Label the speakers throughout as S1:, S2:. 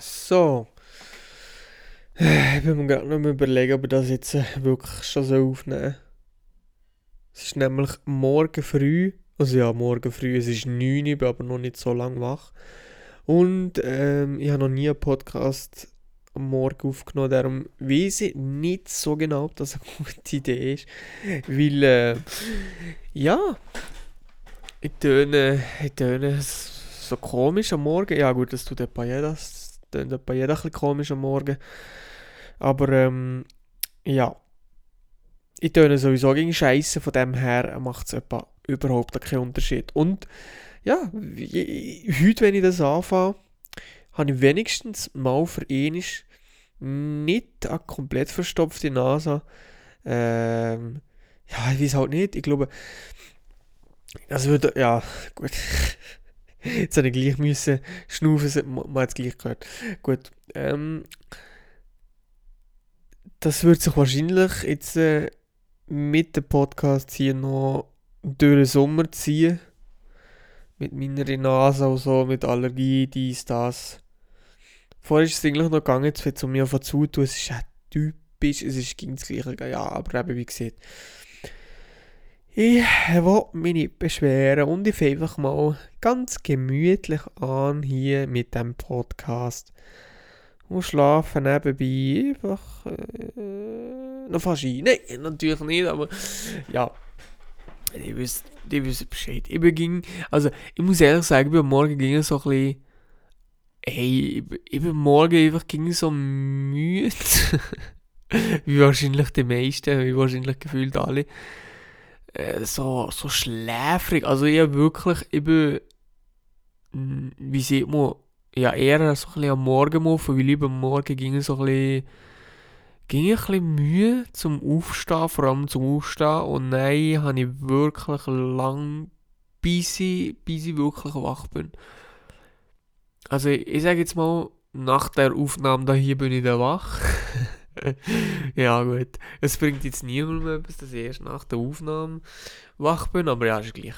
S1: So. Ich bin mir gerade noch überlegen, ob ich das jetzt äh, wirklich schon so aufnehmen Es ist nämlich morgen früh, also ja, morgen früh, es ist 9 Uhr, ich bin aber noch nicht so lange wach. Und ähm, ich habe noch nie einen Podcast am Morgen aufgenommen, darum weiß ich nicht so genau, ob das eine gute Idee ist. Weil, äh, ja, ich töne, ich töne so komisch am Morgen. Ja gut, das tut bei jeder, tut bei jeder ein bisschen komisch am Morgen. Aber ähm, ja. Ich töne sowieso gegen Scheiße, von dem her macht es überhaupt keinen Unterschied. Und ja, heute, wenn ich das anfange, habe ich wenigstens mal für einmal nicht eine komplett verstopfte Nase. Ähm, ja, ich weiß halt nicht. Ich glaube, das würde, ja, gut. Jetzt habe ich gleich müssen schnaufen, man hat es gleich gehört. Gut, ähm, das wird sich wahrscheinlich jetzt äh, mit dem Podcast hier noch durch den Sommer ziehen. Mit meiner Nase und so, mit Allergie, dies, das. Vorher ist es eigentlich noch gegangen, jetzt wird es mich einfach zutun. Es ist ja typisch, es ist gegen das Gleiche, ja, aber eben wie gesagt. Ich will mich nicht beschweren und ich fange einfach mal ganz gemütlich an hier mit dem Podcast und schlafen nebenbei einfach äh, noch fast ein. Nein, natürlich nicht, aber ja. Ich wüsste, ich wüsste Bescheid. Ich beging, also ich muss ehrlich sagen, ich bin morgen ging so ein bisschen, hey, ich bin morgen einfach ging so müde. wie wahrscheinlich die meisten, wie wahrscheinlich gefühlt alle. Äh, so, so schläfrig. Also ich habe wirklich, ich bin, wie sieht man, ja eher so ein bisschen am Morgen muffen, weil ich am Morgen ging so ein bisschen, ging ein bisschen Mühe zum Aufstehen, vor allem zum Aufstehen. Und nein, habe ich wirklich lang, bis ich, bis ich wirklich wach bin. Also ich, ich sage jetzt mal, nach der Aufnahme da hier bin ich da wach. ja gut, es bringt jetzt niemandem etwas, dass ich erst nach der Aufnahme wach bin, aber ja, ist gleich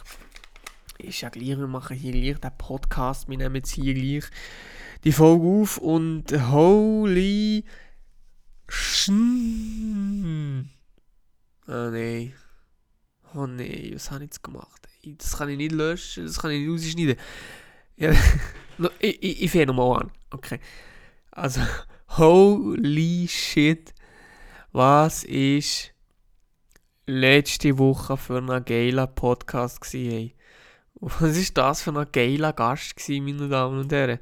S1: ist ja gleich, wir machen hier gleich den Podcast, wir nehmen jetzt hier gleich die Folge auf und holy Schn. Oh nein. Oh nein, was habe ich jetzt gemacht? Das kann ich nicht löschen, das kann ich nicht rausschneiden. Ja, ich ich, ich fange nochmal an. Okay. Also, holy shit. Was ist letzte Woche für ein geiler Podcast gewesen, was ist das für ein geiler Gast gewesen, meine Damen und Herren?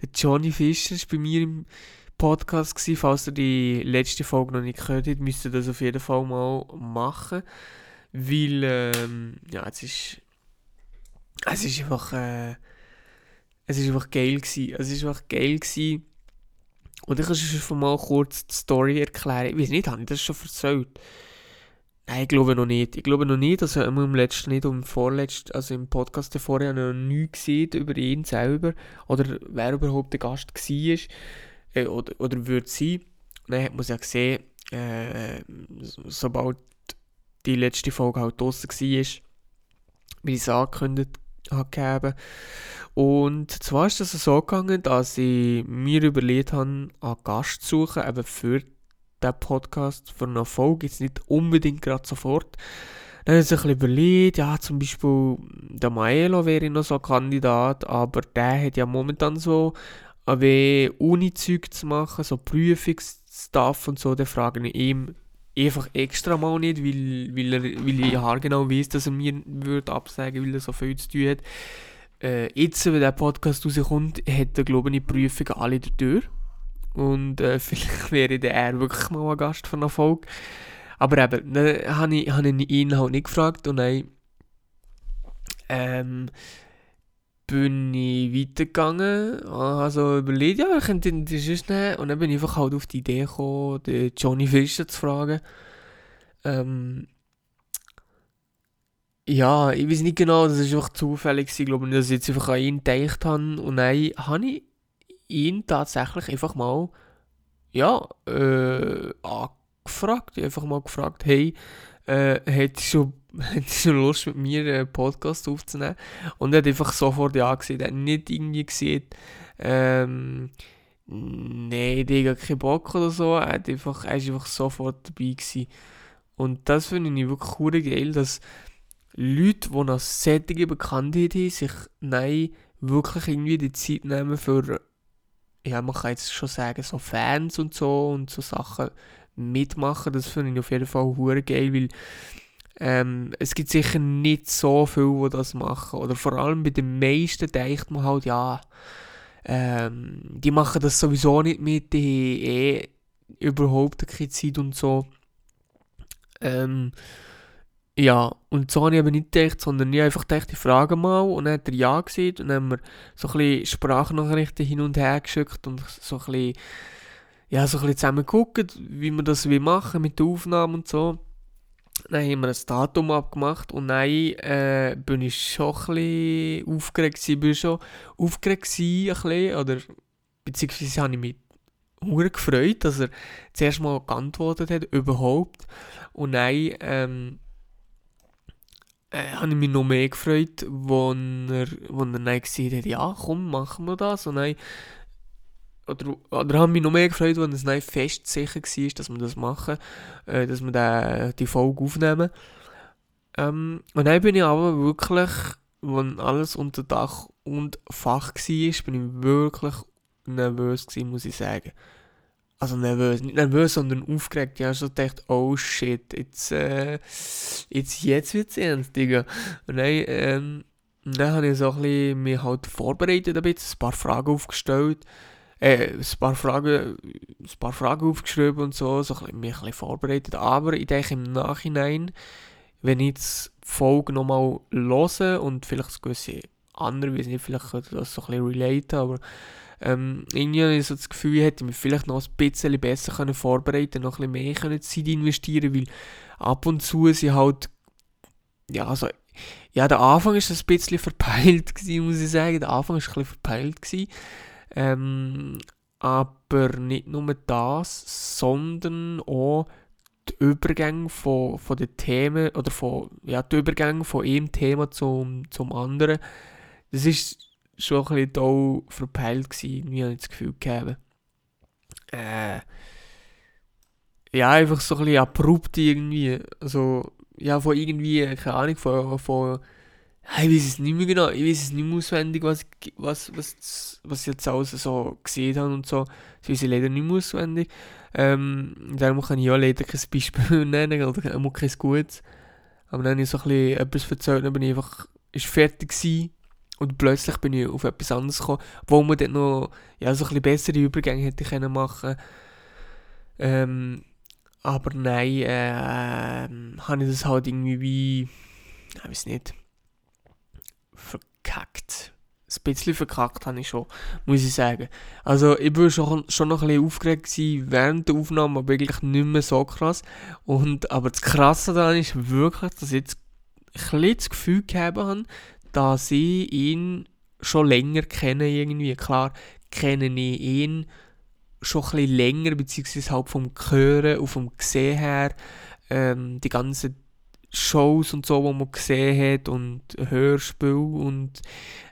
S1: Der Johnny Fischer war bei mir im Podcast gewesen. Falls ihr die letzte Folge noch nicht gehört habt, müsst ihr das auf jeden Fall mal machen. Weil, ähm, ja, es ist, es ist einfach, äh, es ist einfach geil gewesen. Es ist einfach geil gewesen. Und ich kann schon mal kurz die Story erklären. Ich weiß nicht, habe ich das schon erzählt? Nein, ich glaube noch nicht. Ich glaube noch nicht. Also im letzten, nicht um vorletzten, also im Podcast davor habe ich noch nichts gesehen über ihn selber. Oder wer überhaupt der Gast war. Äh, oder, oder würde sein. Dann hat man ja gesehen, äh, sobald die letzte Folge halt draussen war, wie ich es angekündigt habe. Und zwar ist es so gegangen, dass ich mir überlegt habe, einen Gast zu suchen, eben für der Podcast für eine Folge, jetzt nicht unbedingt gerade sofort. Dann habe ich ein überlegt, ja, zum Beispiel der Maelo wäre noch so ein Kandidat, aber der hat ja momentan so ein Uni-Zeug zu machen, so Prüfungsstuff und so, da frage ich ihm einfach extra mal nicht, weil, weil, er, weil ich haargenau weiß, dass er mir würde absagen weil er so viel zu tun hat. Äh, jetzt, wenn der Podcast rauskommt, hat er, glaube ich, die Prüfungen alle der Tür. Und äh, vielleicht wäre der er wirklich mal ein Gast von einer Folge. Aber eben, dann habe ich, hab ich ihn halt nicht gefragt und dann ähm, bin ich weitergegangen, also überlegt, ja, ich könnte ihn sonst nehmen. Und dann bin ich einfach halt auf die Idee gekommen, den Johnny Fischer zu fragen. Ähm, ja, ich weiß nicht genau, das war einfach zufällig, ich glaube, dass ich jetzt einfach an ihn gedacht habe. Und dann habe ich ihn tatsächlich einfach mal, ja, äh, angefragt. Einfach mal gefragt, hey, äh, hättest du schon Lust mit mir einen Podcast aufzunehmen? Und er hat einfach sofort ja gesehen. Er hat nicht irgendwie gesehen, ähm, nein, Digga, keinen Bock oder so. Er, hat einfach, er ist einfach sofort dabei gewesen. Und das finde ich wirklich cool geil, dass Leute, die noch sättige Bekanntheit haben, sich nein, wirklich irgendwie die Zeit nehmen für, ja, man kann jetzt schon sagen, so Fans und so und so Sachen mitmachen. Das finde ich auf jeden Fall hure geil, weil ähm, es gibt sicher nicht so viele, die das machen. Oder vor allem bei den meisten denkt man halt, ja, ähm, die machen das sowieso nicht mit, die haben eh überhaupt keine Zeit und so. Ähm, ja, und so habe ich aber nicht gedacht, sondern ich einfach gedacht, ich frage mal und dann hat er Ja gesagt und dann haben wir so ein bisschen Sprachnachrichten hin und her geschickt und so ein bisschen, ja, so ein bisschen zusammen geguckt, wie wir das machen mit der Aufnahme und so. Dann haben wir ein Datum abgemacht und dann äh, bin ich schon ein bisschen aufgeregt gewesen, bin schon aufgeregt ein bisschen, oder beziehungsweise habe ich mich sehr gefreut, dass er zuerst mal geantwortet hat, überhaupt. Und dann ähm, äh, habe ich mich noch mehr gefreut, wo er, er dann gesagt hat, ja komm, machen wir das. Und dann, oder, oder habe mich noch mehr gefreut, als es dann fest sicher war, dass wir das machen, äh, dass wir den, die Folge aufnehmen. Ähm, und dann bin ich aber wirklich, wenn alles unter Dach und Fach war, bin ich wirklich nervös gewesen, muss ich sagen also nervös, nicht nervös, sondern aufgeregt. Ich habe schon gedacht, oh shit, jetzt, äh, jetzt, jetzt wird es ernst, Digga. Und dann, ähm, dann habe ich so ein bisschen mich halt vorbereitet, ein, bisschen, ein paar Fragen aufgestellt, äh, ein paar Fragen, ein paar Fragen aufgeschrieben und so, so mich ein bisschen vorbereitet. Aber ich denke im Nachhinein, wenn ich die Folge nochmal höre und vielleicht gewisse andere, weiß nicht, vielleicht könnte das so ein bisschen relaten, aber ähm, irgendwie ich so das Gefühl, ich hätte mich vielleicht noch ein bisschen besser können vorbereiten noch ein bisschen mehr Zeit investieren weil ab und zu sie halt, ja, also, ja, der Anfang ist ein bisschen verpeilt gewesen, muss ich sagen, der Anfang ist ein bisschen verpeilt gewesen, ähm, aber nicht nur das, sondern auch die Übergänge von, von den Themen, oder von, ja, die Übergänge von einem Thema zum, zum anderen, das ist schon ein bisschen toll verpeilt gewesen, wie habe ich das Gefühl gehabt. Äh, ja, einfach so ein bisschen abrupt irgendwie. Also, ja, von irgendwie, keine Ahnung, von, von ich weiß es nicht mehr genau, ich weiß es nicht mehr auswendig, was, was, was, was ich jetzt alles so gesehen habe und so. Das weiß ich leider nicht mehr auswendig. Ähm, darum kann ich ja leider kein Beispiel nennen oder auch kein gutes. Aber dann habe ich so ein bisschen etwas erzählt, dann bin ich einfach, ist fertig gewesen und plötzlich bin ich auf etwas anderes gekommen, wo man dann noch ja, so ein bisschen bessere Übergänge hätte können machen ähm, aber nein, äh, habe ich das halt irgendwie wie, ich weiß nicht, verkackt. Ein bisschen verkackt habe ich schon, muss ich sagen. Also ich war schon, schon noch ein bisschen aufgeregt gewesen während der Aufnahme, aber eigentlich nicht mehr so krass. Und, aber das Krasse daran ist wirklich, dass ich jetzt ein bisschen das Gefühl gehabt habe, dass ich ihn schon länger kenne irgendwie. Klar kenne ich ihn schon ein bisschen länger, beziehungsweise halt vom Hören und vom Gesehen her. Ähm, die ganzen Shows und so, die man gesehen hat und Hörspiele und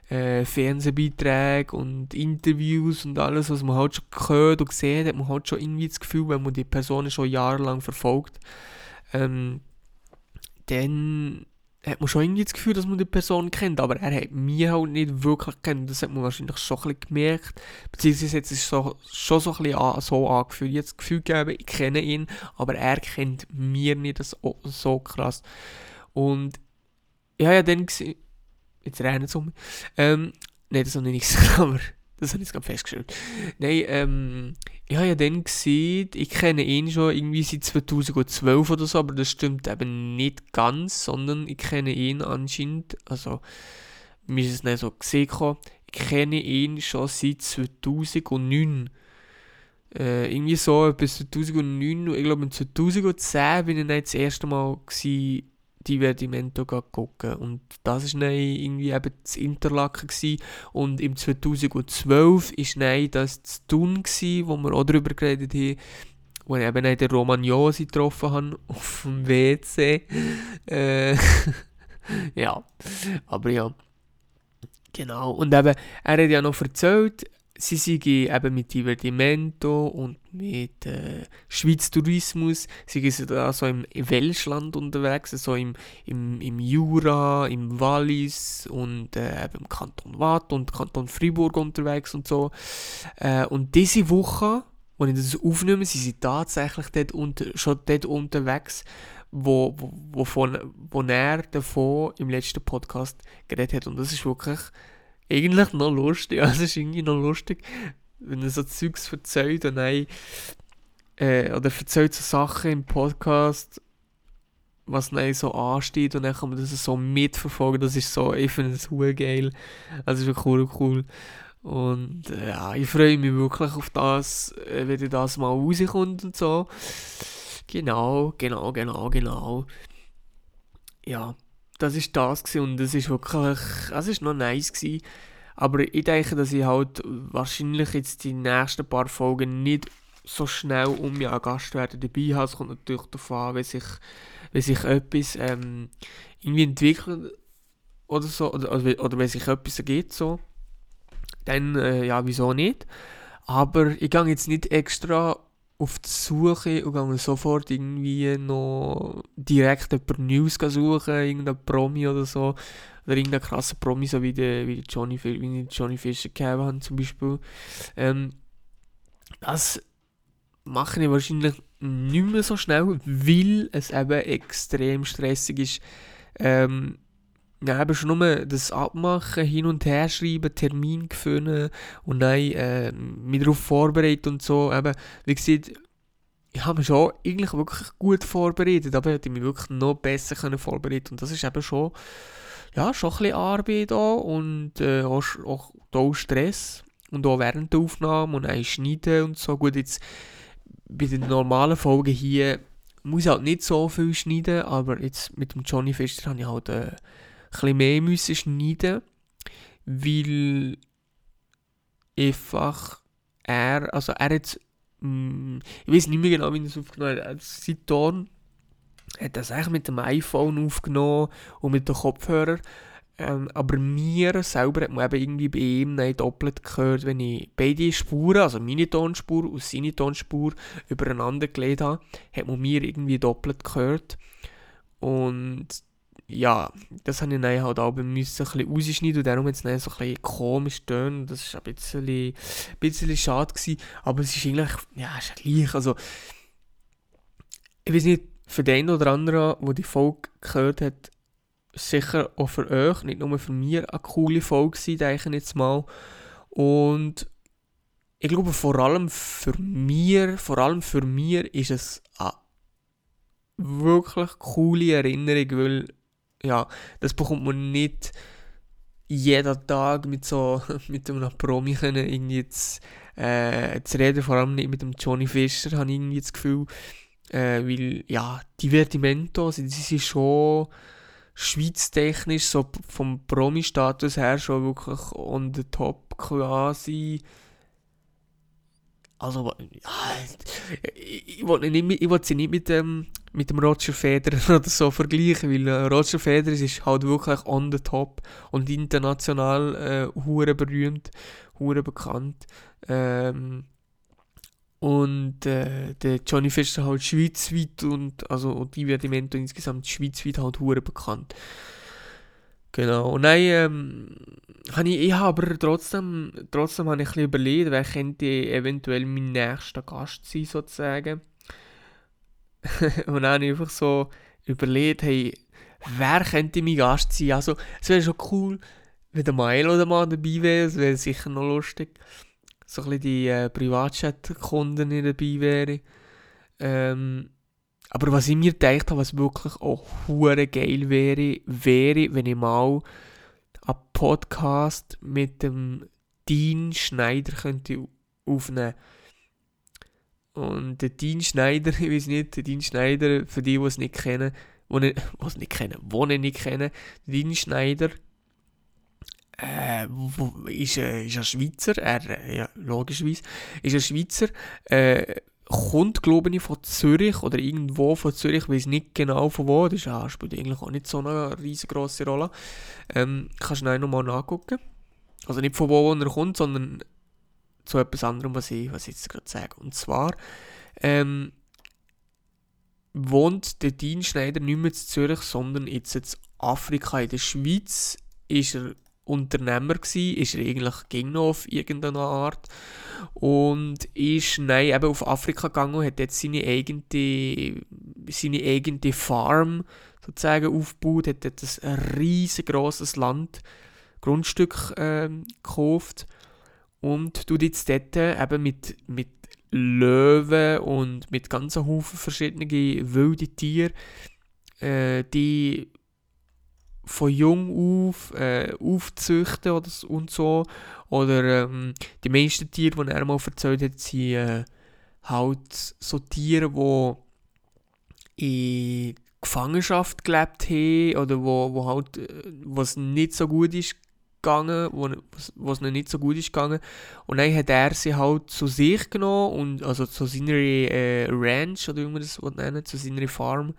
S1: äh, Fernsehbeiträge und Interviews und alles, was man halt schon gehört und gesehen hat, hat man halt schon irgendwie das Gefühl, wenn man die Person schon jahrelang verfolgt, ähm, dann hat man schon irgendwie das Gefühl, dass man die Person kennt, aber er hat mich halt nicht wirklich kennt. Das hat man wahrscheinlich schon ein bisschen gemerkt. Beziehungsweise jetzt ist es so, schon so ein bisschen so angefühlt. Jetzt das Gefühl gegeben, ich kenne ihn, aber er kennt mich nicht so, so krass. Und ja, ja, dann gesehen, jetzt rennen es um mich. Ähm, nein, das habe ich nicht gesagt, aber das habe ich gerade festgestellt. Nein, ähm, ich habe ja dann gesehen, ich kenne ihn schon irgendwie seit 2012 oder so, aber das stimmt eben nicht ganz, sondern ich kenne ihn anscheinend, also mir ist es nicht so gesehen, ich kenne ihn schon seit 2009. Äh, irgendwie so bis 2009, ich glaube in 2010 bin ich dann das erste Mal gewesen, Divertimento gucken. Und das war irgendwie eben das Interlaken. Gewesen. Und im 2012 war das das Tun, gewesen, wo wir auch darüber geredet haben, wo ich eben den Romagnosi getroffen habe, auf dem WC. äh, ja, aber ja. Genau. Und eben, er hat ja noch erzählt, sie sind eben mit Divertimento und mit äh, Schweiz Tourismus, sie sind da so im Welschland unterwegs, so im, im, im Jura, im Wallis und äh, im Kanton Waadt und Kanton Fribourg unterwegs und so. Äh, und diese Woche, als ich das aufnehme, sie sind tatsächlich dort unter, schon dort unterwegs, wo, wo, wovon, wo er davon im letzten Podcast geredet hat. Und das ist wirklich eigentlich noch lustig. Also, ist irgendwie noch lustig, wenn er so Zeugs erzählt und dann, äh, oder erzählt so Sachen im Podcast, was dann so ansteht und dann kann man das so mitverfolgen. Das ist so, ich finde das geil. Also, ist cool, cool. Und äh, ja, ich freue mich wirklich auf das, äh, wenn das mal rauskommt und so. Genau, genau, genau, genau. Ja, das ist das gewesen und das ist wirklich, es ist noch nice gewesen. Aber ich denke, dass ich halt wahrscheinlich jetzt die nächsten paar Folgen nicht so schnell um mich einen Gast werden dabei habe. Es kommt natürlich davon an, wenn sich, wenn sich etwas ähm, irgendwie entwickelt oder so, oder, oder, oder wenn sich etwas ergibt so, dann äh, ja, wieso nicht. Aber ich gehe jetzt nicht extra auf die Suche und gehe sofort irgendwie noch direkt über News suchen, irgendein Promi oder so. Oder irgendein krasser Promi, so wie der, wie Johnny, wie Johnny Fischer gegeben zum Beispiel. Ähm, das mache ich wahrscheinlich nicht mehr so schnell, weil es eben extrem stressig ist. Ähm, ja, eben schon nur das Abmachen, hin und her schreiben, Termin gefunden und dann äh, mich darauf vorbereitet und so. Eben, wie gesagt, ich habe mich schon eigentlich wirklich gut vorbereitet, aber ich hätte mich wirklich noch besser können vorbereiten und das ist eben schon, ja, schon ein bisschen Arbeit da und äh, auch, auch, auch Stress und auch während der Aufnahme und auch Schneiden und so. Gut, jetzt bei den normalen Folgen hier muss ich halt nicht so viel schneiden, aber jetzt mit dem Johnny Fischer habe ich halt äh, bisschen mehr müssen schneiden weil einfach er, also er hat, mm, ich weiß nicht mehr genau, wie er es aufgenommen hat, seit Ton hat das eigentlich mit dem iPhone aufgenommen und mit dem Kopfhörer. Ähm, aber mir selber hat man eben irgendwie bei ihm nicht doppelt gehört, wenn ich beide Spuren, also meine Tonspur und seine Tonspur, übereinander gelegt habe, hat man mir irgendwie doppelt gehört. Und ja, das habe ich dann halt auch müssen ein bisschen rausschneiden und darum hat es dann so ein bisschen komisch tönen. Das war ein bisschen, ein bisschen schade gewesen, aber es ist eigentlich, ja, es ist gleich, also ich weiß nicht, für den oder anderen, der die Folge gehört hat, sicher auch für euch, nicht nur für mich, eine coole Folge gewesen, denke ich jetzt mal. Und ich glaube, vor allem für mich, vor allem für mich ist es eine wirklich coole Erinnerung, weil ja, das bekommt man nicht jeden Tag mit so mit einem Promi können irgendwie zu, äh, zu reden, vor allem nicht mit dem Johnny Fischer, habe ich irgendwie das Gefühl, äh, weil ja, Divertimento, sie, sie sind schon schweiztechnisch, so vom Promi-Status her schon wirklich on the top quasi. Also, ja, ich, ich wollte nicht, sie nicht mit dem, mit dem Roger Federer oder so vergleichen, weil äh, Roger Federer ist halt wirklich on the top und international äh, hure berühmt, hure bekannt. Ähm, und äh, der Johnny Fischer halt schweizweit und also und Divertimento insgesamt schweizweit halt hure bekannt. Genau. Und dann ähm, habe ich, ich hab aber trotzdem, trotzdem habe ich ein bisschen überlegt, wer könnte eventuell mein nächster Gast sein, sozusagen. und dann habe ich einfach so überlegt, hey, wer könnte mein Gast sein? Also, es wäre schon cool, wenn der Mael oder mal dabei wäre, es wäre sicher noch lustig. So ein bisschen die äh, Privatchat-Kunden dabei wären. Ähm, aber was ich mir gedacht habe, was wirklich auch hure geil wäre, wäre, wenn ich mal einen Podcast mit dem Dean Schneider könnte aufnehmen und der Dean Schneider, ich weiß nicht, der Dean Schneider, für die, die es nicht kennen, die es nicht kennen, die nicht kennen, Dean Schneider äh, ist, äh, ist ein Schweizer, er, äh, ja, logischerweise, ist ein Schweizer, äh, kommt, glaube ich, von Zürich oder irgendwo von Zürich, ich weiß nicht genau von wo, das ja, spielt eigentlich auch nicht so eine riesengroße Rolle. Ähm, kannst du noch mal nachgucken. Also nicht von wo er kommt, sondern zu etwas anderem, was ich, was ich jetzt gerade sage. Und zwar ähm, wohnt der Dean Schneider nicht mehr in Zürich, sondern jetzt in Afrika. In der Schweiz ist er Unternehmer gsi, ist er eigentlich ging noch auf irgendeine Art und ist nein, eben auf Afrika gegangen und hat jetzt seine eigene, seine eigene Farm sozusagen aufgebaut, hat dort ein riesengroßes Land, Grundstück ähm, gekauft und tut jetzt dort eben mit, mit Löwen und mit ganzen Haufen verschiedene wilde Tiere, äh, die von jung auf äh, aufzüchten oder, und so. Oder ähm, die meisten Tiere, die er mal erzählt hat, sind äh, halt so Tiere, die in Gefangenschaft gelebt haben oder wo, wo halt, äh, was nicht so gut ist gegangen, wo, was nicht so gut ist gegangen. Und dann hat er sie halt zu sich genommen und also zu seiner äh, Ranch oder wie man das nennen, zu seiner Farm.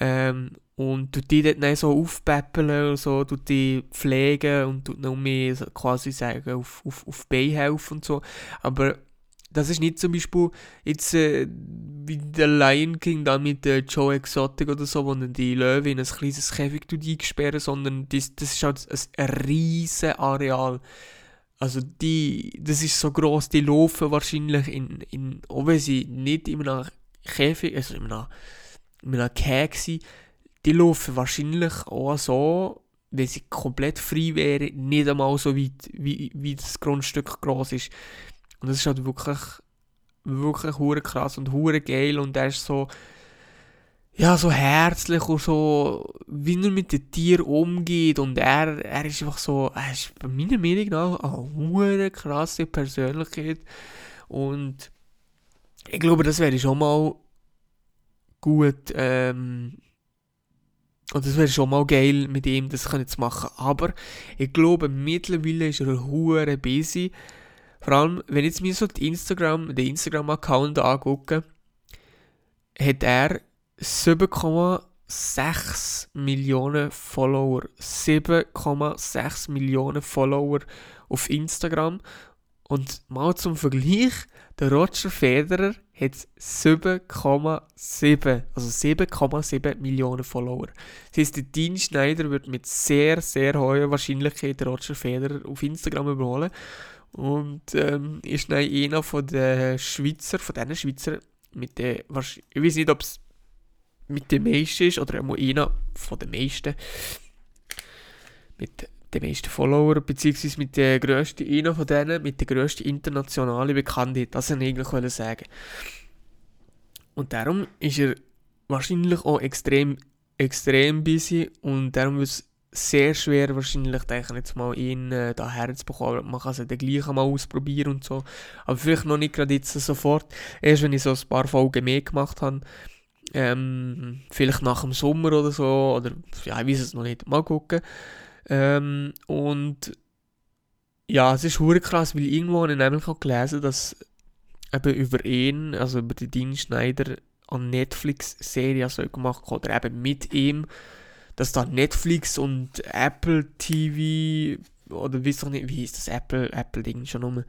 S1: Ähm, und tut die dort dann so aufpäppeln und so, tut die pflegen und tut noch mehr quasi sagen, auf, auf, auf Bein und so. Aber das ist nicht zum Beispiel jetzt äh, wie der Lion King da mit äh, Joe Exotic oder so, wo dann die Löwe in ein kleines Käfig einsperren, sondern das, das ist halt ein, riesen Areal. Also die, das ist so groß, die laufen wahrscheinlich in, in auch wenn sie nicht in einem Käfig, also in einem, in einem Käfig sind, die laufen wahrscheinlich auch so, wenn sie komplett frei wären, nicht einmal so weit, wie, wie das Grundstück groß ist. Und das ist halt wirklich, wirklich hure krass und hure geil und er ist so, ja, so herzlich und so, wie er mit den Tieren umgeht und er, er ist einfach so, er ist bei meiner Meinung nach eine hure krasse Persönlichkeit und ich glaube, das wäre schon mal gut, ähm, und das wäre schon mal geil, mit ihm das zu machen. Aber ich glaube, mittlerweile ist er hure busy. Vor allem, wenn ich jetzt mir so die Instagram, den Instagram-Account angucke, hat er 7,6 Millionen Follower. 7,6 Millionen Follower auf Instagram. Und mal zum Vergleich, der Roger Federer hat 7,7, also 7,7 Millionen Follower. Das heisst, der Dean Schneider wird mit sehr, sehr hoher Wahrscheinlichkeit Roger Federer auf Instagram überholen. Und ähm, ist dann einer von den Schweizer, von diesen Schweizer, mit der, ich weiß nicht, ob es mit den meisten ist oder einer von den meisten, mit den meisten Follower, beziehungsweise mit der grössten, einer von denen, mit der grössten internationalen Bekanntheit, das wollte ich eigentlich sagen. Und darum ist er wahrscheinlich auch extrem, extrem busy und darum es sehr schwer wahrscheinlich, denke jetzt mal, ihn äh, da herzubekommen. Man kann es dann gleich mal ausprobieren und so. Aber vielleicht noch nicht gerade jetzt sofort. Erst wenn ich so ein paar Folgen mehr gemacht habe. Ähm, vielleicht nach dem Sommer oder so. Oder ja, ich weiß es noch nicht. Mal gucken. Ähm, und ja, es ist hure krass, weil irgendwo habe ich nämlich auch gelesen, dass eben über ihn, also über den Dean Schneider, an Netflix-Serie so gemacht oder eben mit ihm dass da Netflix und Apple TV oder wie nicht, wie hieß das Apple, Apple Ding schon um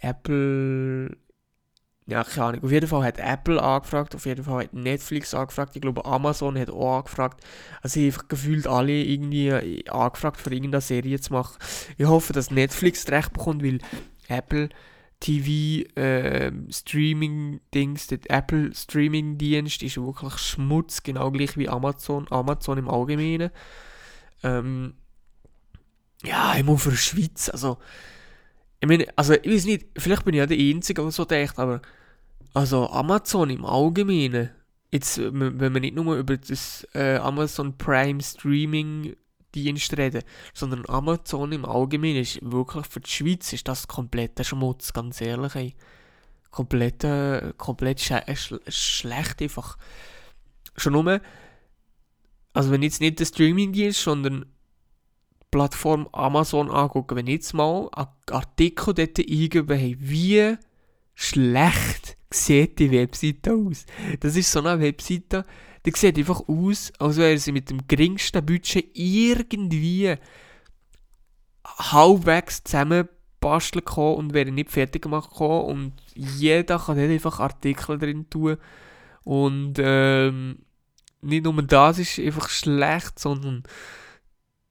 S1: Apple ja, keine Ahnung. Auf jeden Fall hat Apple angefragt, auf jeden Fall hat Netflix angefragt, ich glaube Amazon hat auch angefragt. Also einfach gefühlt alle irgendwie äh, angefragt, für irgendeine Serie zu machen. Ich hoffe, dass Netflix recht bekommt, weil Apple TV äh, Streaming Dings, der Apple Streaming Dienst ist wirklich Schmutz, genau gleich wie Amazon, Amazon im Allgemeinen. Ähm, ja, immer für die Schweiz, also ich meine, also ich weiß nicht, vielleicht bin ich ja der Einzige, der so denkt, aber also Amazon im Allgemeinen, jetzt, wenn wir nicht nur über das äh, Amazon Prime Streaming Dienst reden, sondern Amazon im Allgemeinen ist wirklich für die Schweiz ist das kompletter Schmutz, ganz ehrlich. Ey. Komplett, äh, komplett sch äh, sch schlecht einfach. Schon nur, also wenn jetzt nicht der Streaming-Dienst, sondern die Plattform Amazon angucke, wenn jetzt mal Artikel dort eingebe, hey, wie schlecht sieht die Webseite aus. Das ist so eine Webseite, die sieht einfach aus, als wäre sie mit dem geringsten Budget irgendwie halbwegs zusammengebaut bastelt und werden nicht fertig gemacht und jeder kann dort einfach Artikel drin tun. Und ähm, nicht nur das ist einfach schlecht, sondern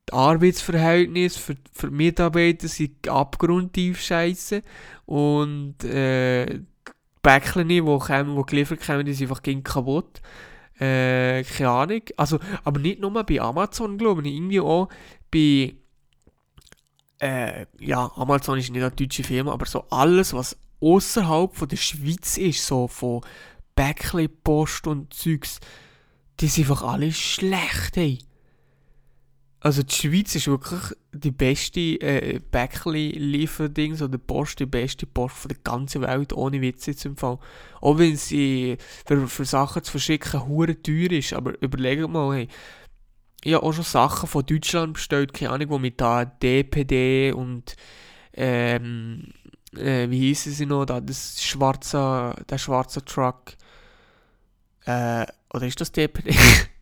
S1: die Arbeitsverhältnisse für, für Mitarbeiter sind abgrundtief scheiße. Und äh, die Päckchen, die, kommen, die geliefert werden, die sind einfach kaputt. Äh, keine Ahnung. Also, aber nicht nur bei Amazon, glaube ich, irgendwie auch bei äh, ja, Amazon ist nicht eine deutsche Firma, aber so alles, was außerhalb von der Schweiz ist, so von Päckchen, Post und Zeugs, die sind einfach alle schlecht, hey. Also die Schweiz ist wirklich die beste äh, Päckchen-Lieferdings oder Post, die beste Post von der ganzen Welt, ohne Witze jetzt im Fall. Auch wenn sie für, für Sachen zu verschicken hure teuer ist, aber überlegt mal, hey, ich habe auch schon Sachen von Deutschland bestellt, keine Ahnung, wo mit da DPD und ähm, äh, wie hießen sie noch, da, das schwarze, der schwarze Truck, äh, oder ist das DPD?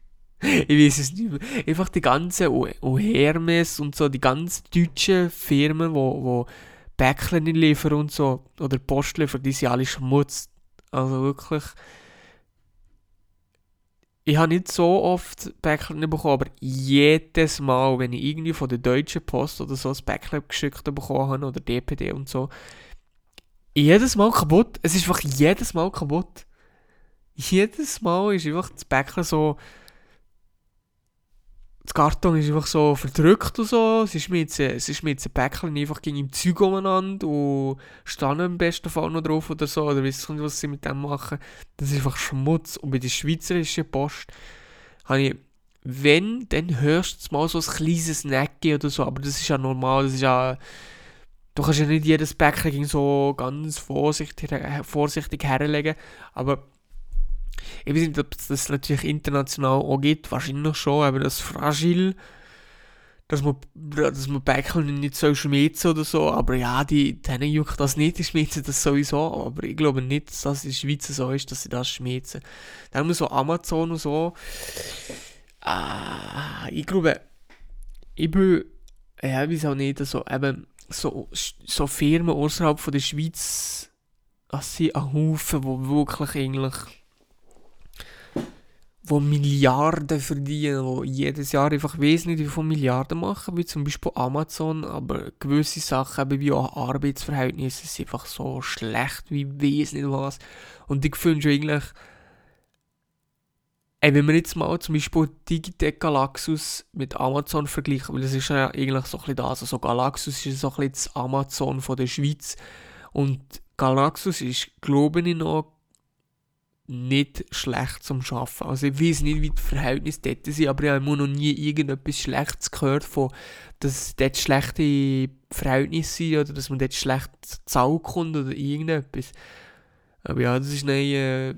S1: ich weiß es nicht. Einfach die ganzen Hermes und so, die ganz deutschen Firmen, wo, wo Päckchen liefern und so, oder Post liefern, die sind alle Schmutz. Also wirklich. Ich habe nicht so oft Päckchen bekommen, aber jedes Mal, wenn ich irgendwie von der Deutschen Post oder so ein Päckchen geschickt bekommen habe, oder DPD und so, jedes Mal kaputt. Es ist einfach jedes Mal kaputt. Jedes Mal ist einfach das Päckchen so das Karton ist einfach so verdrückt und so. Es ist ist mit ein Päckchen einfach gegen im Zeug umeinander und stehen im besten Fall noch drauf oder so. Oder wissen nicht, was sie mit dem machen. Das ist einfach Schmutz. Und bei der schweizerischen Post habe ich, wenn, dann hörst du mal so ein kleines Necki oder so. Aber das ist ja normal. Das ist ja. Du kannst ja nicht jedes Päckchen so ganz vorsichtig, vorsichtig herlegen. Aber ich weiß nicht, ob es das natürlich international auch gibt, wahrscheinlich schon, aber das Fragil, dass man, dass man Bäckeln nicht so schmieden oder so, aber ja, die, denen juckt das nicht, die schmieden das sowieso, aber ich glaube nicht, dass es in der Schweiz so ist, dass sie das schmieden. Dann haben so Amazon und so, ah, ich glaube, ich bin, ja, auch nicht, so, eben, so, so Firmen außerhalb von der Schweiz, das sind ein Haufen, die wirklich eigentlich wo Milliarden verdienen, wo jedes Jahr einfach wesentlich von Milliarden machen, wie zum Beispiel Amazon, aber gewisse Sachen, wie auch Arbeitsverhältnisse, sind einfach so schlecht wie wesentlich was. Und ich finde schon eigentlich, ey, wenn wir jetzt mal zum Beispiel Digitec Galaxus mit Amazon vergleichen, weil das ist ja eigentlich so ein bisschen das, also Galaxus ist so ein bisschen das Amazon von der Schweiz. Und Galaxus ist, glaube ich, noch nicht schlecht zum Arbeiten. Also ich weiß nicht, wie die Verhältnisse dort sind, aber ich habe noch nie irgendetwas Schlechtes gehört von, dass dort schlechte Verhältnisse sind oder dass man dort schlecht Zahl kommt oder irgendetwas. Aber ja, das ist dann, äh,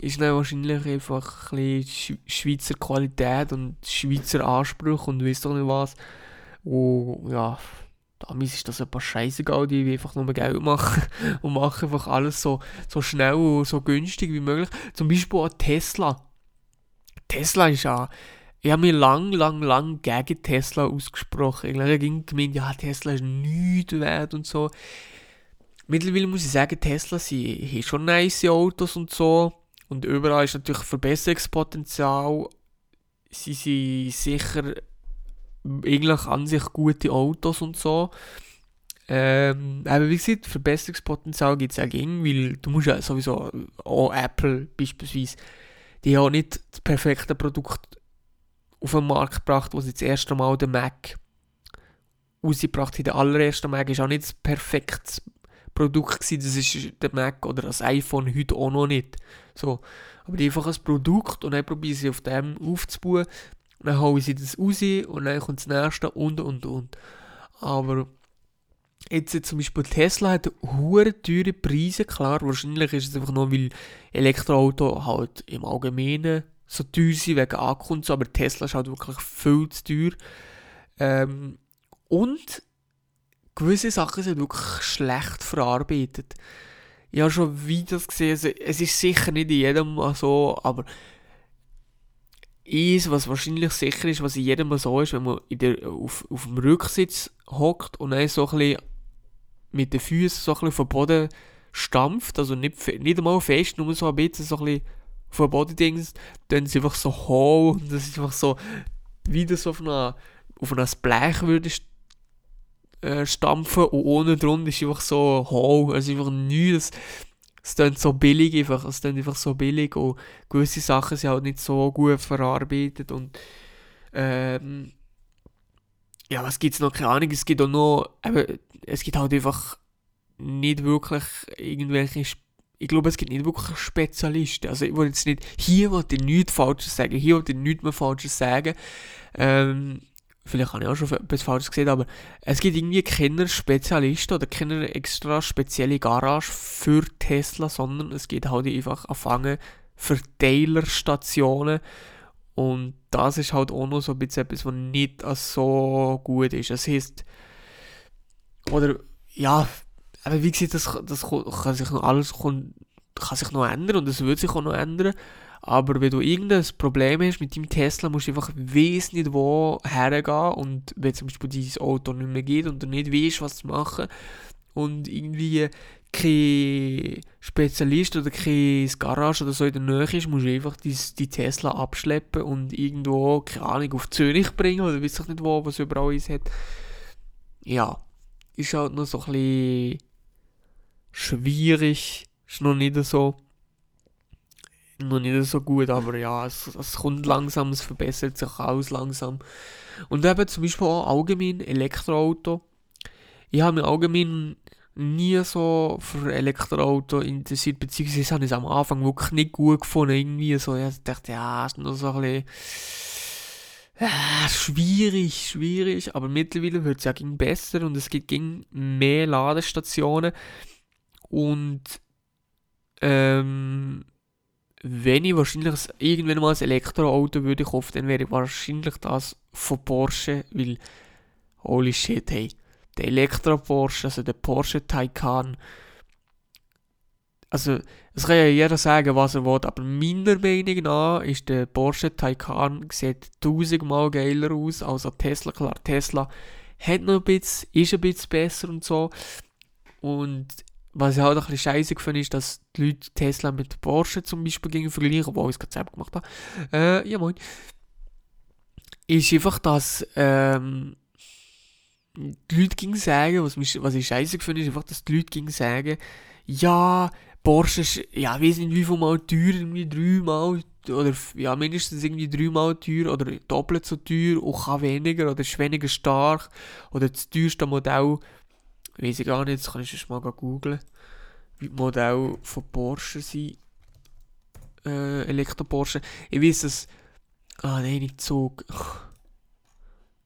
S1: ist dann wahrscheinlich einfach ein bisschen Schweizer Qualität und Schweizer Anspruch und weiss doch nicht was. Und ja, Damals ist das ein paar scheißegal, die einfach nur Geld machen und machen einfach alles so, so schnell und so günstig wie möglich. Zum Beispiel auch Tesla. Tesla ist ja, ich habe mir lang, lang, lang gegen Tesla ausgesprochen. Ich habe gemeint, ja, Tesla ist nichts wert und so. Mittlerweile muss ich sagen, Tesla sie haben schon nice Autos und so. Und überall ist natürlich Verbesserungspotenzial. Sie sind sicher eigentlich an sich gute Autos und so. Ähm, aber wie gesagt, Verbesserungspotenzial gibt es ja gegen, weil du musst ja sowieso, auch Apple beispielsweise, die haben nicht das perfekte Produkt auf den Markt gebracht, wo sie das erste Mal den Mac rausgebracht haben. Der allererste Mac ist auch nicht das perfekte Produkt gewesen, das ist der Mac oder das iPhone heute auch noch nicht. So. Aber einfach ein Produkt und dann probieren sie auf dem aufzubauen dann hauen sie das raus und dann kommt das nächste und und und. Aber jetzt zum Beispiel Tesla hat hohe teure Preise, klar, wahrscheinlich ist es einfach nur, weil Elektroauto halt im Allgemeinen so teuer sind wegen Akku und so, aber Tesla ist halt wirklich viel zu teuer. Ähm, und gewisse Sachen sind wirklich schlecht verarbeitet. Ich habe schon Videos gesehen, also es ist sicher nicht in jedem so, aber eins, was wahrscheinlich sicher ist, was in jedem mal so ist, wenn man in der, auf, auf dem Rücksitz hockt und dann so ein bisschen mit den Füßen so ein bisschen auf den Boden stampft, also nicht, nicht einmal fest, nur so ein bisschen so ein bisschen Boden dings, dann ist es einfach so hohl und das ist einfach so, wie das auf einer auf ein Blech würde äh, stampfen und ohne drunter ist einfach so hohl, also einfach nichts. Es klingt so billig einfach, es klingt einfach so billig und gewisse Sachen sind halt nicht so gut verarbeitet und ähm, ja, was gibt es noch? Keine Ahnung, es gibt auch noch, eben, es gibt halt einfach nicht wirklich irgendwelche, ich glaube, es gibt nicht wirklich Spezialisten. Also ich will jetzt nicht, hier wollte ich nichts Falsches sagen, hier wollte ich nichts mehr Falsches sagen. Ähm, vielleicht habe ich auch schon etwas Falsches gesehen, aber es gibt irgendwie keine Spezialisten oder keine extra spezielle Garage für Tesla, sondern es geht halt einfach anfangen Verteilerstationen und das ist halt auch noch so ein bisschen etwas, was nicht so gut ist. Das heisst, oder ja, aber wie gesagt, das, das kann sich noch alles kann, kann sich noch ändern und es wird sich auch noch ändern. Aber wenn du irgendein Problem hast mit deinem Tesla, musst du einfach wissen, nicht wo hergehen. Und wenn zum Beispiel dein Auto nicht mehr geht und du nicht weißt, was zu machen und irgendwie kein Spezialist oder kein Garage oder so in der Nähe ist, musst du einfach die, die Tesla abschleppen und irgendwo, keine Ahnung, auf Zürich bringen oder weiß ich nicht wo, was überall ist hat. Ja, ist halt noch so ein bisschen schwierig, ist noch nicht so noch nicht so gut, aber ja, es, es kommt langsam, es verbessert sich alles langsam. Und eben zum Beispiel auch allgemein Elektroauto. Ich habe mich allgemein nie so für Elektroauto interessiert, beziehungsweise habe ich es am Anfang wirklich nicht gut gefunden. Irgendwie so, ich dachte, ja, ist noch so ein bisschen ja, schwierig, schwierig, aber mittlerweile wird es ja ging besser und es gibt ging mehr Ladestationen und ähm, wenn ich wahrscheinlich irgendwann mal ein Elektroauto würde kaufen, dann wäre wahrscheinlich das von Porsche, weil holy shit, hey, der Elektro-Porsche, also der Porsche Taycan, also es kann ja jeder sagen, was er will, aber meiner Meinung nach ist der Porsche Taycan sieht tausendmal geiler aus als der Tesla. Klar, Tesla hat noch ein bisschen, ist ein bisschen besser und so. Und was ich halt ein bisschen scheiße finde, ist, dass die Leute Tesla mit Porsche zum Beispiel gegen vergleichen, obwohl ich es gerade selbst gemacht habe. Äh, ja moin. Ist einfach, dass ähm, die Leute gegen sagen, was, mich, was ich scheiße finde, ist einfach, dass die Leute gegen sagen, ja, Porsche ist, ja, weiß nicht wie viel Mal teuer, irgendwie dreimal oder ja, mindestens irgendwie dreimal teuer oder doppelt so teuer und kann weniger oder ist weniger stark oder das teuerste Modell Weiß ich gar nicht, jetzt kann ich es mal googeln, wie die Modelle von Porsche sind. Äh, Elektro-Porsche. Ich weiß, dass. Ah, nein, nicht Zug.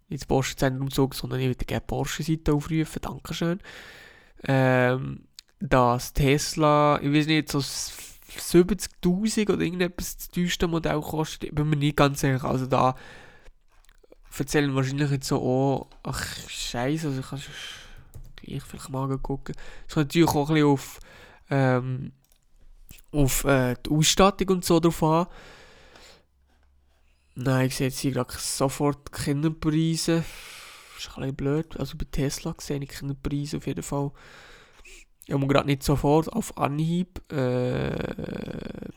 S1: Nicht das Porsche-Zentrum Zug, sondern ich würde gerne Porsche-Seite aufrufen. Dankeschön. Ähm, das Tesla, ich weiß nicht, so 70.000 oder irgendetwas das teuerste Modell kostet. Ich bin mir nicht ganz sicher. Also da erzählen wahrscheinlich jetzt so, oh, ach, Scheiße, also ich kann mal gucken. Es kommt natürlich auch ein bisschen auf, ähm, auf äh, die Ausstattung und so drauf an. Nein, ich sehe jetzt hier gerade sofort keine Preise. Ist ein bisschen blöd. Also bei Tesla sehe ich keine Preise auf jeden Fall. Ich habe gerade nicht sofort auf Anhieb. Äh,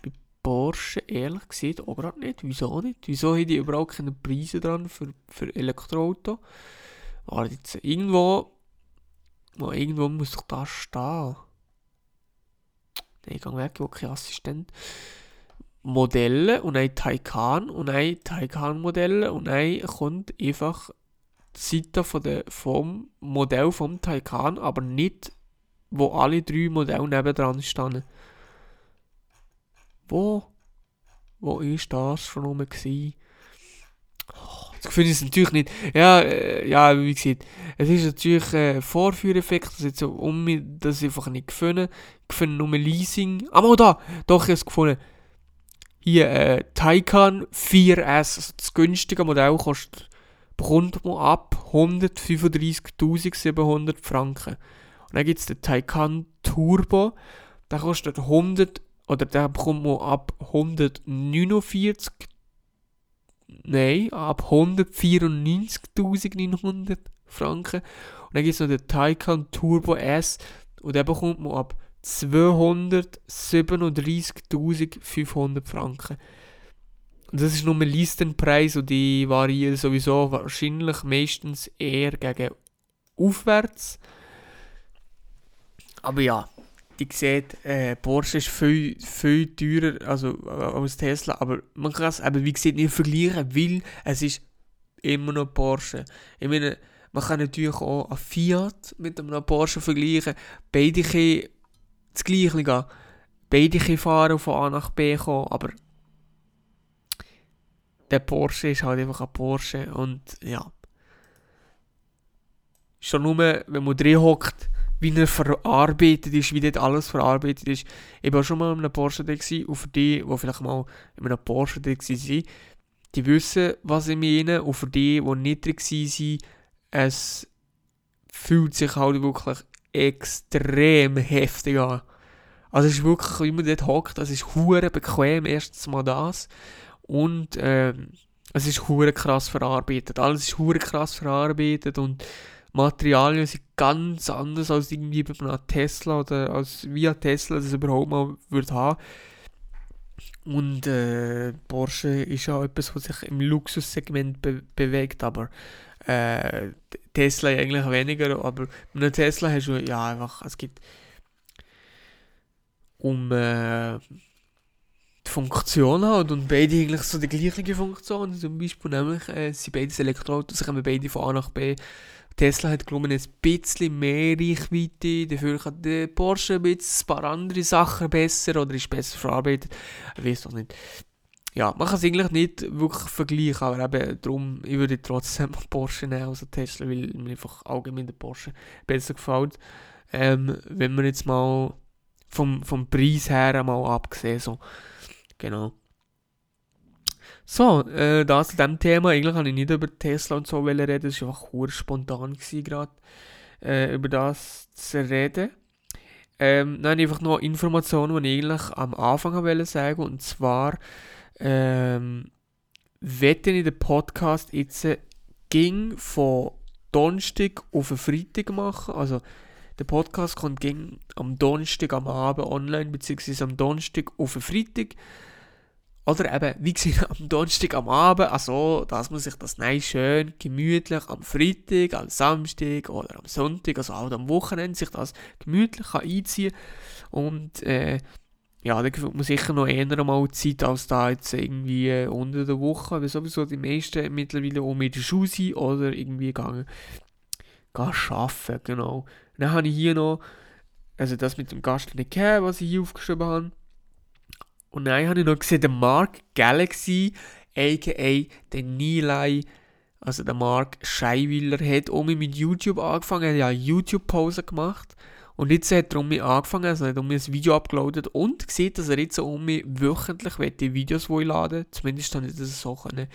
S1: bei Porsche, ehrlich gesagt, auch gerade nicht. Wieso nicht? Wieso haben die überhaupt keine Preise dran für, für Elektroauto? Warte jetzt, irgendwo Mal, irgendwo muss doch da stehen. Nein, geh weg, will kein Assistent. Modelle und ein Taycan und ein Taycan-Modell und ein kommt einfach die Seite von der, vom Modell vom Taycan, aber nicht, wo alle drei Modelle nebendran stehen. Wo? Wo ist das schon rum gewesen? Das Gefühl ist natürlich nicht. Ja, äh, ja, wie gesagt, es ist natürlich ein äh, Vorführeffekt, das jetzt so um das einfach nicht gefunden. Ich finde nur Leasing. Ah, mal da! Doch, ich habe es gefunden. Hier, äh, Taycan 4S, also das günstige Modell, kostet, bekommt man ab 135.700 Franken. Und dann gibt es den Taycan Turbo, der kostet 100, oder der bekommt man ab 149 Nein, ab 194.900 Franken. Und dann gibt es noch den Taycan Turbo S und den bekommt man ab 237.500 Franken. Und das ist nur ein Listenpreis und die variieren sowieso wahrscheinlich meistens eher gegen aufwärts. Aber ja, die sieht, äh, Porsche ist viel, viel teurer also, äh, als Tesla, aber man kann es eben, wie gesagt, nicht vergleichen, weil es ist immer noch Porsche. Ich meine, man kann natürlich auch ein Fiat mit einem Porsche vergleichen. Beide können das Gleiche gehen. Beide können fahren von A nach B kommen, aber der Porsche ist halt einfach ein Porsche und ja. Schon nur, wenn man drin hockt, wie er verarbeitet ist, wie dort alles verarbeitet ist. Ich war schon mal in einem Porsche da und für die, die vielleicht mal in einem Porsche da waren, die wissen, was ich meine und für die, die nicht drin waren, es fühlt sich halt wirklich extrem heftig an. Also es ist wirklich, wie man dort hockt, es ist hure bequem, erstens mal das. Und ähm, es ist hure krass verarbeitet. Alles ist hure krass verarbeitet und Materialien sind ganz anders als irgendwie bei einem Tesla oder als via Tesla das überhaupt mal würde haben. Und äh, Porsche ist ja etwas, was sich im Luxussegment be bewegt, aber äh, Tesla eigentlich weniger, aber mit einem Tesla hast du ja einfach, es gibt um äh, die Funktion halt und beide eigentlich so die gleiche Funktion, zum Beispiel nämlich, äh, sind beide Elektroautos, kommen beide von A nach B Tesla hat glaube ein bisschen mehr Reichweite, dafür kann der Porsche ein, bisschen, ein paar andere Sachen besser oder ist besser verarbeitet. Ich weiß doch nicht. Ja, man kann es eigentlich nicht wirklich vergleichen, aber eben darum, ich würde trotzdem Porsche nehmen als Tesla, weil mir einfach allgemein der Porsche besser gefällt. Ähm, wenn man jetzt mal vom, vom Preis her mal abgesehen, so. Genau. So, äh, das zu diesem Thema. Eigentlich habe ich nicht über Tesla und so reden. Das war einfach spontan gerade, äh, über das zu reden. Ähm, dann einfach noch Informationen, die ich eigentlich am Anfang wollte sagen. Und zwar, ähm, wette ich den Podcast jetzt ging von Donnerstag auf Freitag machen. Also, der Podcast kommt ging am Donnerstag am Abend online, beziehungsweise am Donnerstag auf Freitag. Oder eben, wie gesagt, am Donnerstag am Abend, also, dass man sich das nein schön, gemütlich am Freitag, am Samstag oder am Sonntag, also auch am Wochenende, sich das gemütlich kann einziehen Und, äh, ja, da gibt man sicher noch eher mal Zeit, als da jetzt irgendwie unter der Woche, weil sowieso die meisten mittlerweile auch mit der Schule sind oder irgendwie gehen, gehen arbeiten, genau. Dann habe ich hier noch, also das mit dem Gast nicht gehabt, was ich hier aufgeschrieben habe. Und dann habe ich noch gesehen, der Mark Galaxy, a.k.a. der Nilay, also der Mark Scheiwiller, hat um mit YouTube angefangen, er hat ja YouTube-Pause gemacht. Und jetzt hat er um mich angefangen, also hat um mich ein Video abgeladen und sieht, dass er jetzt um mich wöchentlich die Videos laden Zumindest habe ich das so können,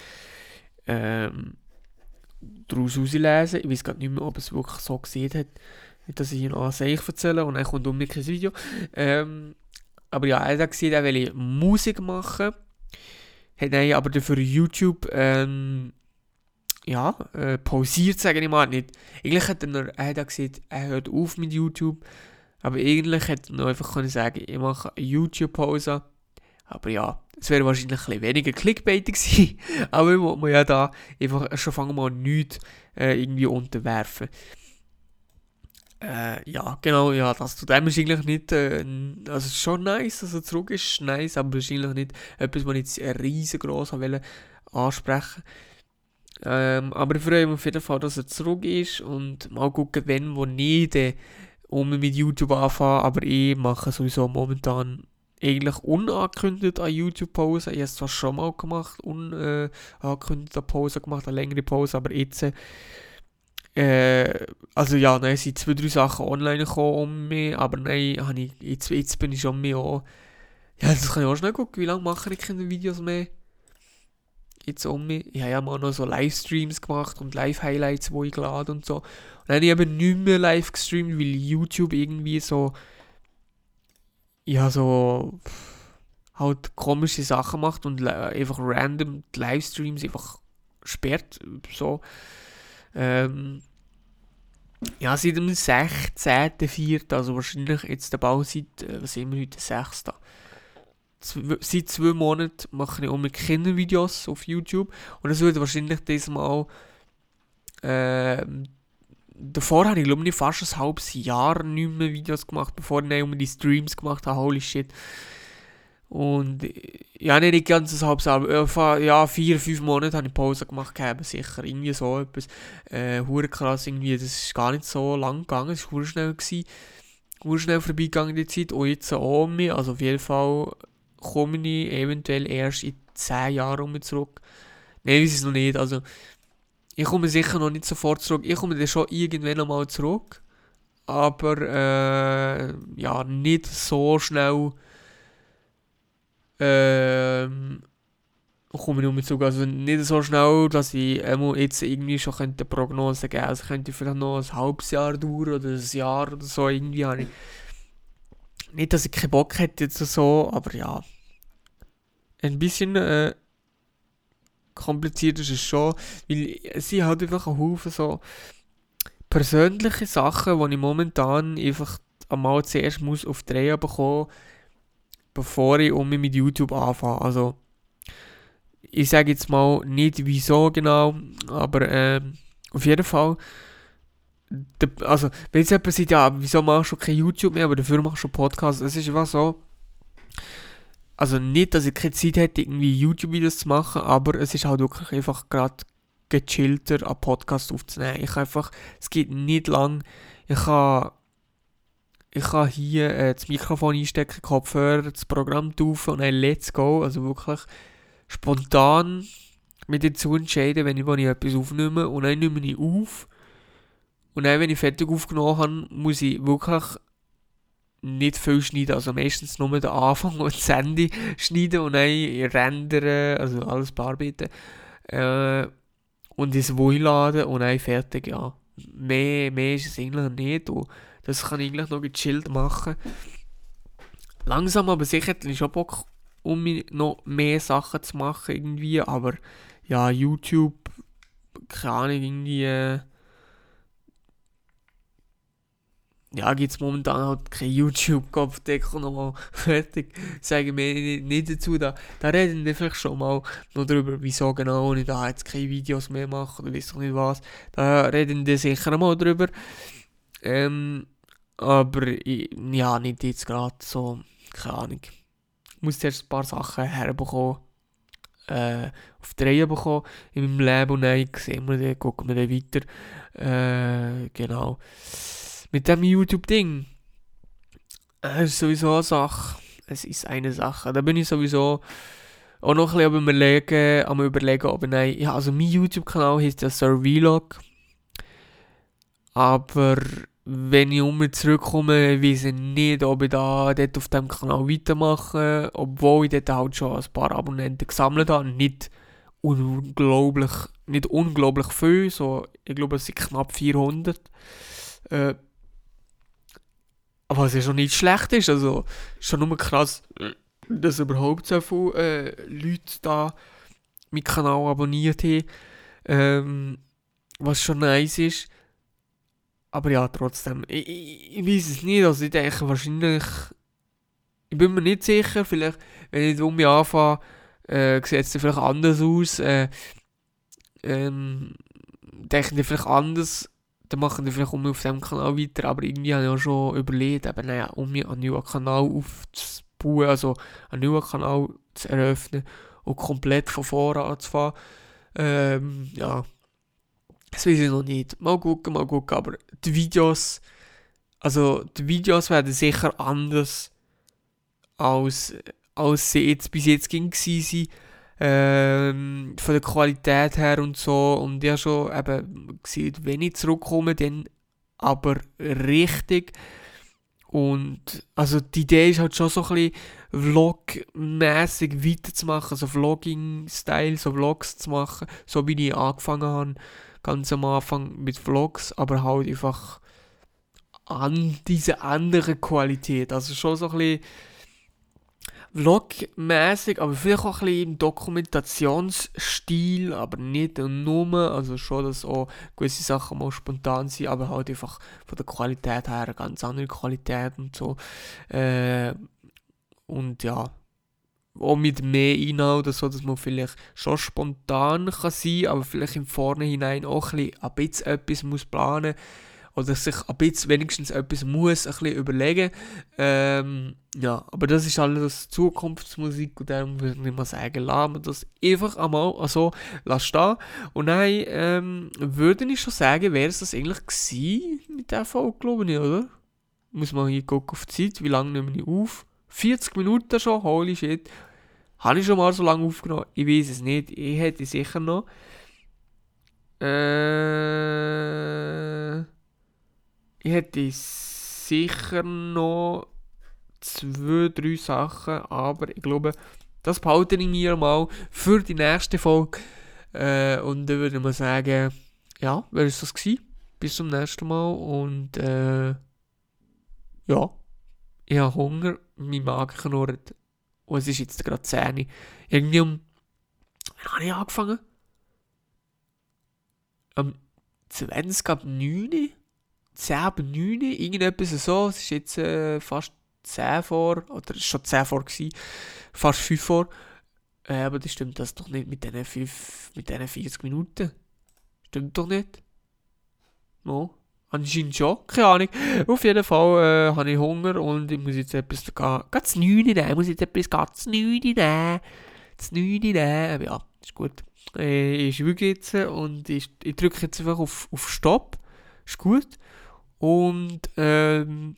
S1: ähm, daraus herauslesen. Ich weiß gar nicht mehr, ob er es wirklich so gesehen hat, dass ich ihn an sich erzähle und dann kommt um mich kein Video. Ähm, aber ja, er hat gesagt, er will Musik machen. Hat dann aber dafür YouTube ähm, ja, äh, pausiert, sage ich mal. Nicht. Eigentlich hat er, er hat gesagt, er hört auf mit YouTube. Aber eigentlich hätte er noch einfach können sagen, ich mache YouTube-Pause. Aber ja, es wäre wahrscheinlich ein weniger clickbaitig gewesen. aber ich muss ja da einfach schon fangen mal nichts äh, irgendwie unterwerfen. Äh, ja, genau, ja, das zu dem ist eigentlich nicht, äh, also schon nice, also zurück ist nice, aber wahrscheinlich nicht etwas, was ich jetzt riesengroß wollte ansprechen. Ähm, aber ich freue mich auf jeden Fall, dass er zurück ist und mal gucken, wenn, wo nicht, äh, um mit YouTube anfangen, aber ich mache sowieso momentan eigentlich unangekündigt eine YouTube-Pause. Ich habe es zwar schon mal gemacht, unangekündigt eine Pause gemacht, eine längere Pause, aber jetzt äh, also ja, es sind zwei, drei Sachen online gekommen um mich, aber nein, ich, jetzt, jetzt bin ich schon mehr auch, ja, das kann ich auch schnell gucken, wie lange mache ich keine Videos mehr? Jetzt um mich. Ich habe ja mal noch so Livestreams gemacht und Live-Highlights, wo ich geladen und so. Und dann habe ich eben nicht mehr live gestreamt, weil YouTube irgendwie so, ja, so, halt komische Sachen macht und einfach random Livestreams einfach sperrt, so. Ähm, ja, seit dem 16.04., also wahrscheinlich jetzt der Bau seit, äh, was sind wir heute, 6. Zw seit zwei Monaten mache ich auch mit Kindervideos auf YouTube und das wird wahrscheinlich diesmal äh, davor habe ich glaube ich fast ein halbes Jahr nicht mehr Videos gemacht, bevor ich dann die Streams gemacht habe, holy shit. Und ja, nicht ganz ein halbes Jahr, ja, vier, fünf Monate habe ich Pause gemacht, gehabt, sicher, irgendwie so etwas. Äh, krass, irgendwie, das ist gar nicht so lang gegangen, es war schnell gewesen. schnell vorbeigegangen die Zeit und jetzt auch mir, also auf jeden Fall komme ich eventuell erst in 10 Jahren zurück. Nein, weiß es noch nicht, also ich komme sicher noch nicht sofort zurück, ich komme dann schon irgendwann nochmal zurück, aber äh, ja, nicht so schnell ähm, komme ich um Zug. Also nicht so schnell, dass ich jetzt irgendwie schon könnte Prognose geben könnte. Also könnte vielleicht noch ein halbes Jahr dauern oder ein Jahr oder so. Irgendwie habe ich nicht, dass ich keinen Bock hätte jetzt so, aber ja. Ein bisschen äh, kompliziert ist es schon, weil sie halt einfach ein Haufen so persönliche Sachen, die ich momentan einfach einmal zuerst muss auf die Reihe bekommen muss bevor ich um mit YouTube anfange. Also, ich sage jetzt mal nicht wieso genau, aber äh, auf jeden Fall. also, wenn jetzt jemand sagt, ja, wieso machst du kein YouTube mehr, aber dafür machst du Podcast, es ist einfach so. Also nicht, dass ich keine Zeit hätte, irgendwie YouTube-Videos zu machen, aber es ist halt wirklich einfach gerade gechillter, einen Podcast aufzunehmen. Ich einfach, es geht nicht lang. Ich habe ich kann hier äh, das Mikrofon einstecken, Kopfhörer, das Programm taufen und dann let's go. Also wirklich spontan mit dazu entscheiden, wenn ich, wenn ich etwas aufnehme und dann nehme ich auf. Und dann, wenn ich fertig aufgenommen habe, muss ich wirklich nicht viel schneiden. Also meistens nur den Anfang und das Ende schneiden und dann rendern, also alles bearbeiten. Äh, und ins laden und dann fertig, ja. Mehr, mehr ist es eigentlich nicht. Und das kann ich eigentlich noch gechillt machen. Langsam aber sicher hätte ich schon Bock, um noch mehr Sachen zu machen irgendwie. Aber ja, YouTube, keine Ahnung, irgendwie... Äh, ja, gibt es momentan halt kein YouTube-Kopfdeckung nochmal fertig. Sagen wir nicht, nicht, dazu. Da, da reden wir vielleicht schon mal noch darüber, wieso genau ich da jetzt keine Videos mehr mache oder weiß nicht was. Da reden wir sicher mal drüber. Ähm, aber ich, ja, nicht jetzt gerade so, keine Ahnung. Ich muss zuerst ein paar Sachen herbekommen, äh, auf die Reihe bekommen in meinem Leben und dann sehen wir dann, gucken wir dann weiter. Äh, genau. Mit dem YouTube-Ding, äh, ist sowieso eine Sache. Es ist eine Sache. Da bin ich sowieso auch noch ein bisschen am überlegen, am überlegen, ob ich, ja, also mein YouTube-Kanal heißt ja Sir Vlog. Aber wenn ich um zurückkomme, weiß ich nicht, ob ich da dort auf dem Kanal weitermache, obwohl ich dort halt schon ein paar Abonnenten gesammelt habe. Nicht unglaublich, nicht unglaublich viel, so, ich glaube es sind knapp 400. Äh, was ja schon nicht schlecht ist, also schon nur krass, dass überhaupt so viele äh, Leute da meinen Kanal abonniert haben, ähm, was schon nice ist. Aber ja, trotzdem, ich, ich, ich weiß es nicht, also ich denke wahrscheinlich, ich bin mir nicht sicher, vielleicht, wenn ich um mich anfange, äh, sieht es vielleicht anders aus, äh, ähm, denken die vielleicht anders, dann machen die vielleicht um mich auf dem Kanal weiter, aber irgendwie habe ich auch schon überlegt, eben, naja, um mich einen neuen Kanal aufzubauen, also einen neuen Kanal zu eröffnen und komplett von vorne anzufangen, ähm, ja, das weiß ich noch nicht. Mal gucken, mal gucken. Aber die Videos, also die Videos werden sicher anders als, als sie jetzt bis jetzt ging waren. Ähm, von der Qualität her und so. Und habe schon eben gesehen, wenn ich zurückkomme, dann aber richtig. Und also die Idee ist halt schon so ein bisschen Vlog-mäßig weiterzumachen, also Vlogging-Style, so Vlogs zu machen, so wie ich angefangen habe ganz am Anfang mit Vlogs, aber halt einfach an diese andere Qualität. Also schon so ein bisschen Vlog-mäßig, aber vielleicht auch ein bisschen im Dokumentationsstil, aber nicht nur. Also schon, dass auch gewisse Sachen mal spontan sind, aber halt einfach von der Qualität her eine ganz andere Qualität und so. Äh, und ja, auch mit mehr Inhalt oder so, dass man vielleicht schon spontan kann sein aber vielleicht im Vornherein auch ein bisschen, etwas muss planen muss oder sich ein bisschen wenigstens etwas muss ein überlegen. Ähm, ja, aber das ist alles Zukunftsmusik und darum würde ich mal sagen, lassen wir das einfach einmal so stehen. Und dann ähm, würde ich schon sagen, wäre es das eigentlich gewesen mit der Folge, glaube ich, oder? Muss man hier gucken auf die Zeit, wie lange nehme ich auf? 40 Minuten schon, holy shit. Habe ich schon mal so lange aufgenommen? Ich weiß es nicht. Ich hätte sicher noch. Äh ich hätte sicher noch zwei, drei Sachen, aber ich glaube, das behalte ich mir mal für die nächste Folge. Äh, und dann würde ich mal sagen, ja, wer ist das gewesen? Bis zum nächsten Mal und äh, ja, ich habe Hunger, mein Magen knurrt und es ist jetzt gerade 10 Irgendwie um, wann habe ich angefangen? Am 20 ab 9 10 ab 9, irgendetwas so. Es ist jetzt äh, fast 10 vor, oder es war schon 10 vor, gewesen, fast 5 vor. Äh, aber das stimmt das doch nicht mit diesen, 5, mit diesen 40 Minuten. Stimmt doch nicht. No. Anscheinend schon, keine Ahnung. Auf jeden Fall äh, habe ich Hunger und ich muss jetzt etwas ganz neu nehmen. Ich muss jetzt etwas ganz neu nehmen. Das neu nehmen. Ja, ist gut. Äh, ich schwüge jetzt und ich, ich drücke jetzt einfach auf, auf Stopp. Ist gut. Und ähm,